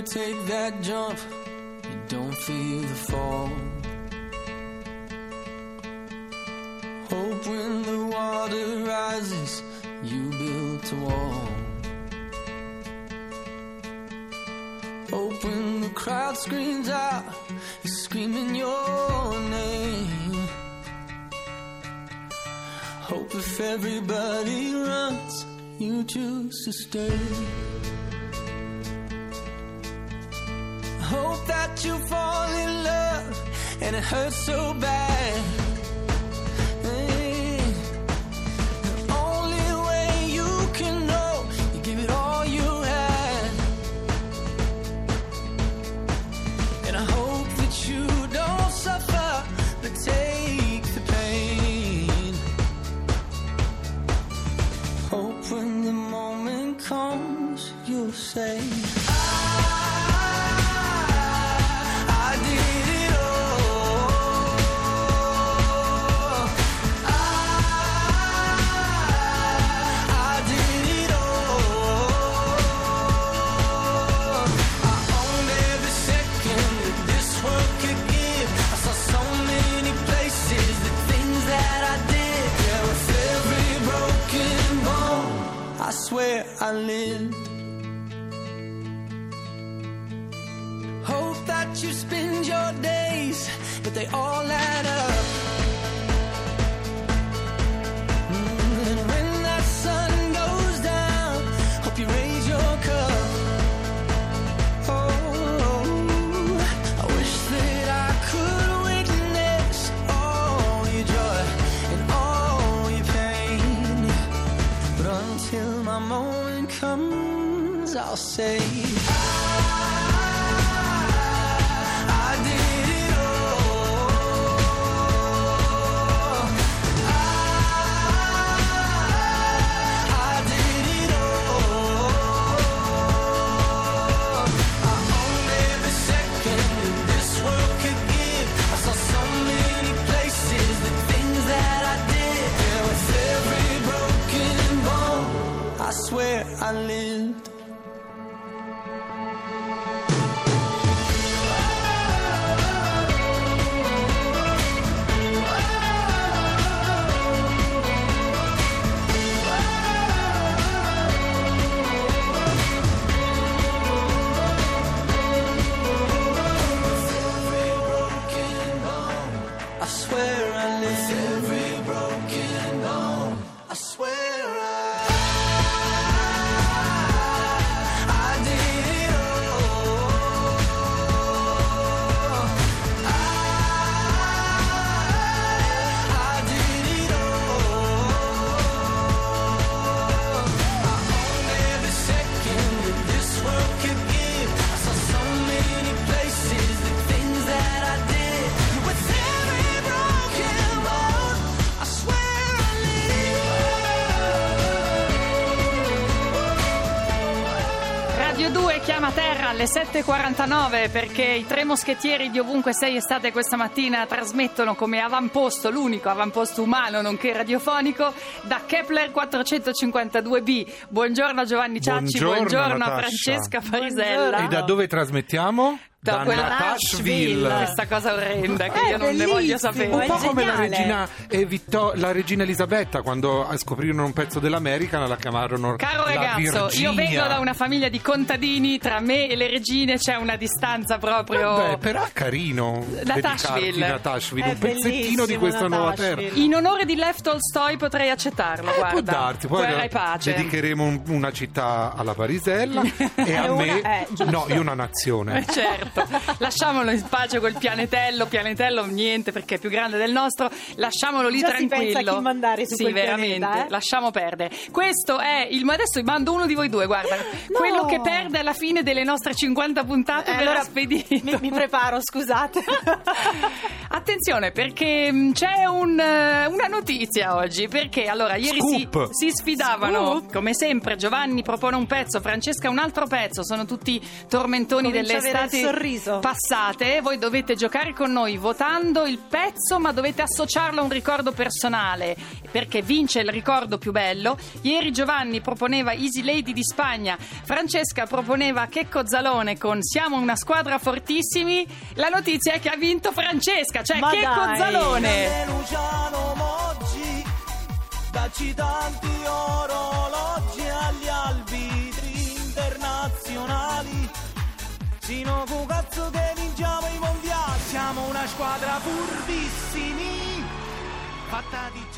You take that jump, you don't feel the fall. Hope when the water rises, you build a wall. Hope when the crowd screams out, you're screaming your name. Hope if everybody runs, you choose to stay. That you fall in love and it hurts so bad. Chiama terra alle 7.49 perché i tre moschettieri di ovunque sei estate questa mattina trasmettono come avamposto, l'unico avamposto umano nonché radiofonico, da Kepler 452b. Buongiorno a Giovanni Ciacci, Buongiorno, buongiorno a. Francesca Farisella. E da dove trasmettiamo? Da quella Nashville. Questa cosa orrenda che Eh, io non ne voglio sapere. Un po' come la regina, eh, la regina Elisabetta quando scoprirono un pezzo dell'America la chiamarono Caro la ragazzo, Virginia. io vengo da una famiglia di contadini, tra me e le regine c'è una distanza proprio... Vabbè, però è carino Da Nashville. un pezzettino di questa nuova terra. In onore di Lev Tolstoi potrei accettarlo, Eh, guarda. può darti, poi Guerra e pace. dedicheremo un- una città alla Parisella e a una- me eh, no, io una nazione. Eh, certo. Esatto. Lasciamolo in pace quel pianetello, pianetello niente perché è più grande del nostro, lasciamolo lì Già si tranquillo. pensa a chi mandare su Sì, quel veramente, pianeta, eh? lasciamo perdere. Questo è il ma adesso mando uno di voi due, guarda. No! Quello che perde alla fine delle nostre 50 puntate Eh, verrà allora spedito. mi, mi preparo, scusate. Attenzione perché mh, c'è un, eh, una notizia oggi, perché allora ieri si, si sfidavano, Scoop. come sempre Giovanni propone un pezzo, Francesca un altro pezzo, sono tutti tormentoni Comincia delle sorriso. passate, voi dovete giocare con noi votando il pezzo ma dovete associarlo a un ricordo personale, perché vince il ricordo più bello. Ieri Giovanni proponeva Easy Lady di Spagna, Francesca proponeva Checco Zalone con Siamo una squadra fortissimi, la notizia è che ha vinto Francesca, cioè Ma Checco dai. Zalone. Luciano Moggi, dacci tanti orologi Sino con cazzo che vinciamo i mondiali, siamo una squadra furbissimi.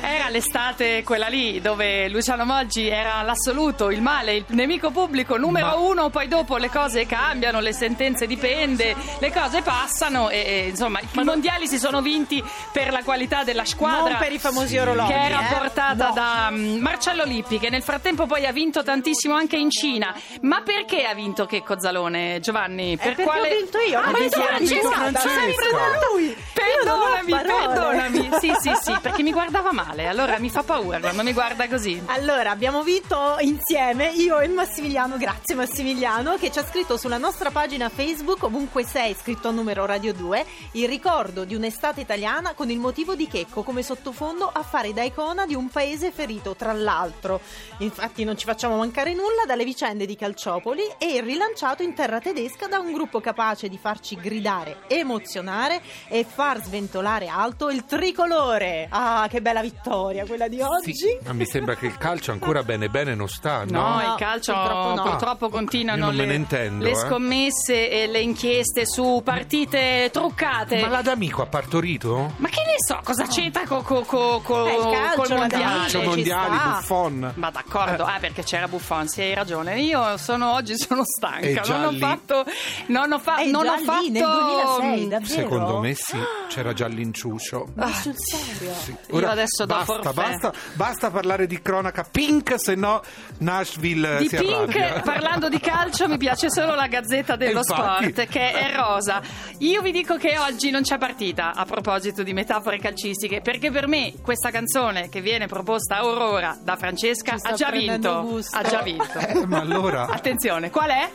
Era l'estate quella lì dove Luciano Moggi era l'assoluto, il male, il nemico pubblico numero Ma- uno, poi dopo le cose cambiano, le sentenze dipende, le cose passano e, e, insomma i mondiali si sono vinti per la qualità della squadra. Non per i famosi orologi. Che era eh. portata No. da mm, Marcello Lippi, che nel frattempo poi ha vinto tantissimo anche in Cina. Ma perché ha vinto Checco Zalone, Giovanni? Eh, perché ho vinto io, Ah, ma ci Francesca. sempre da lui. Perdonami, perdonami. Sì, sì, sì, perché mi guardava male, allora mi fa paura quando mi guarda così. Allora, abbiamo vinto insieme, io e Massimiliano, grazie Massimiliano, che ci ha scritto sulla nostra pagina Facebook, ovunque sei, scritto a numero Radio 2, il ricordo di un'estate italiana con il motivo di Checco come sottofondo a fare da icona di un paese ferito, tra l'altro. Infatti non ci facciamo mancare nulla dalle vicende di Calciopoli e rilanciato in terra tedesca da un gruppo capace di farci gridare, emozionare e far sventolare alto il tricolore. Ah, che bella vittoria quella di oggi. Sì, ma mi sembra che il calcio ancora bene bene non sta, no? No, il calcio purtroppo no. purtroppo continuano Io non le, me ne intendo, le eh. scommesse e le inchieste su partite truccate. Ma l'Adamico ha partorito? Ma che ne so, cosa c'entra co, co, co, co- Eh, il calcio, col mondiale? Calcio mondiali. Buffon. Ma d'accordo, ah, perché c'era Buffon, sì, hai ragione. Io sono oggi sono stanca, già non ho fatto non ho, fa- È non già ho lì, fatto nel 2006, davvero? Secondo me sì, c'era già l'inciuscio. Ma sul serio? Sì. Io adesso do basta, forfè. basta, basta parlare di cronaca pink, se no Nashville Di si Pink, arrabbia. parlando di calcio, mi piace solo la Gazzetta dello Infatti. Sport, che è rosa. Io vi dico che oggi non c'è partita a proposito di metafore calcistiche, perché per me questa canzone che viene proposta Aurora da Francesca ha già vinto. Ha già vinto. Eh, ma allora Attenzione, qual è?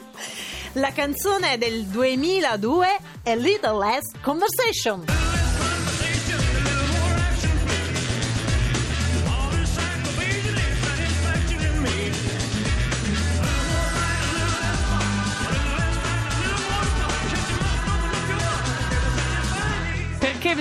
La canzone del 2002 è Little Less Conversation.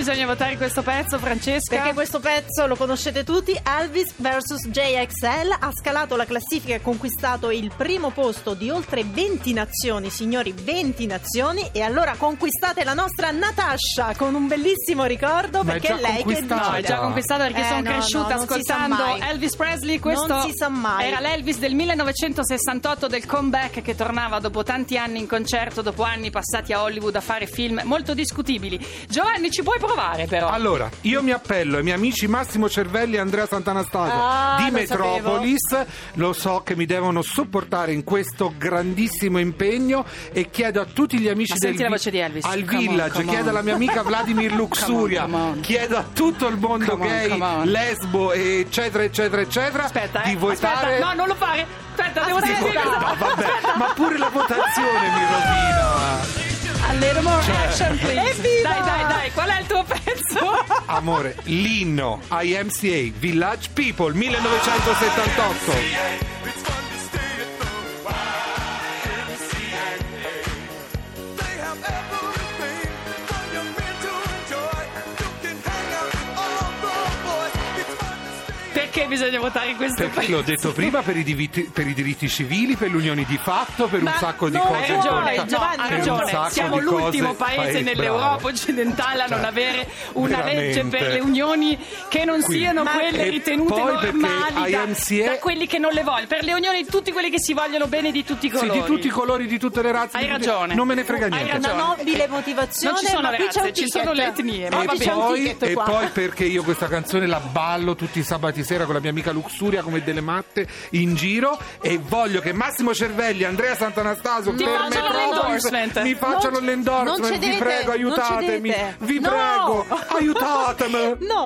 Bisogna votare questo pezzo, Francesca? Perché questo pezzo lo conoscete tutti, Elvis vs JXL ha scalato la classifica e conquistato il primo posto di oltre 20 nazioni, signori, 20 nazioni e allora conquistate la nostra Natasha con un bellissimo ricordo Ma perché lei che conquistata. No, è già conquistato perché Eh, sono no, cresciuta no, ascoltando. Elvis Presley. Questo Non si sa mai. era l'Elvis del 1968 del comeback che tornava dopo tanti anni in concerto, dopo anni passati a Hollywood a fare film molto discutibili. Giovanni, ci puoi provare però? Allora, io mi appello ai miei amici Massimo Cervelli e Andrea Sant'Anastasio Ah, di Metropolis. Lo so che mi devono supportare in questo grandissimo impegno e chiedo a tutti gli amici del vi- Elvis. al Come on, Village, come chiedo on. alla mia amica Vladimir Luxuria, Come on, come on. chiedo a tutto il mondo Come on, gay, on. lesbo, eccetera, eccetera, eccetera, Aspetta, eh. di votare. Aspetta, no, non lo fare. Aspetta, devo Aspetta. sentire questa- No, vabbè, ma pure la votazione mi rovina. A little more Cioè. action, please. Evviva! Dai, dai, dai, qual è il tuo pezzo? Amore, l'inno IMCA Village People 1978. Bisogna votare in questo Perché paese. l'ho detto prima per i, diritti, per i diritti civili, per le unioni di fatto, per un Ma sacco di cose Hai ragione, importanti. no, Giovanni, ha Per un ragione. sacco Siamo di l'ultimo cose- paese Paese nell'Europa bravo. occidentale a non Cioè, avere una legge veramente. per le unioni che non Quindi- siano Ma- quelle ritenute normali da, IMCA da quelli che non le vogliono. Per le unioni tutti quelli che si vogliono bene di tutti i Sì, colori. di tutti i colori, di tutte le razze. Hai di ragione. Non me ne frega Hai niente. ragione. Una nobile motivazione, Non ci sono le razze, un ci sono le etnie. Ma E un e poi perché io questa canzone la ballo tutti i sabati sera con la mia amica Luxuria come delle matte in giro e voglio che Massimo Cervelli Andrea Santanastasio Ti per Metropolis mi facciano Non- l'endorsement. non vi prego aiutatemi. vi No. prego aiutatemi. No,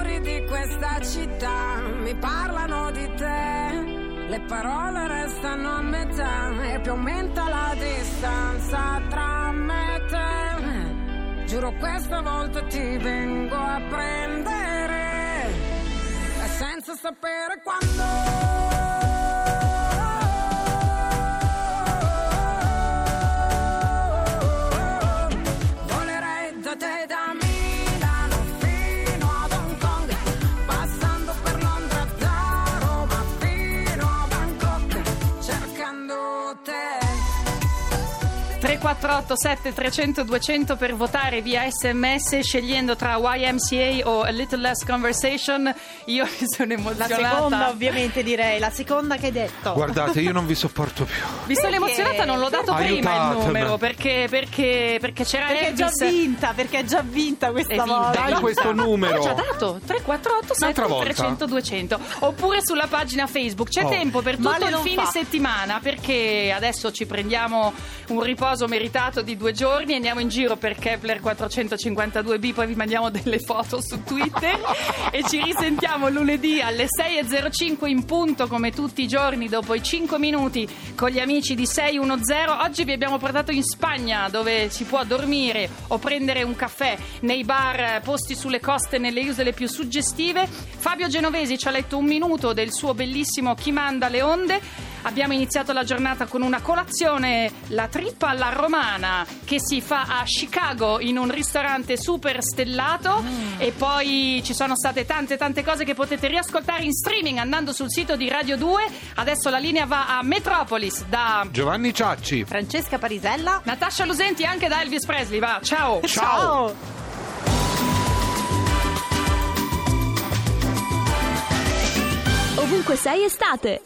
muri di questa città mi parlano di te. Le parole restano a metà e più aumenta la distanza tra me e te. Giuro questa volta ti vengo a prendere e senza sapere quando. 348 7300 200 per votare via sms scegliendo tra YMCA o A Little Less Conversation. Io mi sono la emozionata. seconda ovviamente direi, la seconda che hai detto. guardate io non vi sopporto più Mi sono Perché? emozionata, non l'ho dato prima il numero perché, perché, perché c'era Perché è già Elvis. vinta, perché è già vinta questa È vinta. volta. dai questo numero L'ho già dato 348 Un'altra volta? 300 200 oppure sulla pagina Facebook c'è Oh. tempo per tutto Male il fine fa. settimana perché adesso ci prendiamo un riposo meritato di due giorni. Andiamo in giro per Kepler 452b poi vi mandiamo delle foto su Twitter. E ci risentiamo lunedì alle 6.05 in punto come tutti i giorni dopo i 5 minuti con gli amici di 610 oggi vi abbiamo portato in Spagna dove si può dormire o prendere un caffè nei bar posti sulle coste nelle isole più suggestive. Fabio Genovesi ci ha letto un minuto del suo bellissimo Chi manda le onde Abbiamo iniziato la giornata con una colazione, la trippa alla romana, che si fa a Chicago in un ristorante super stellato. E poi ci sono state tante, tante cose che potete riascoltare in streaming andando sul sito di Radio 2. Adesso la linea va a Metropolis da Giovanni Ciacci Francesca Parisella. Natascia Lusenti e anche da Elvis Presley. Va, ciao! Ciao. Ovunque sei estate.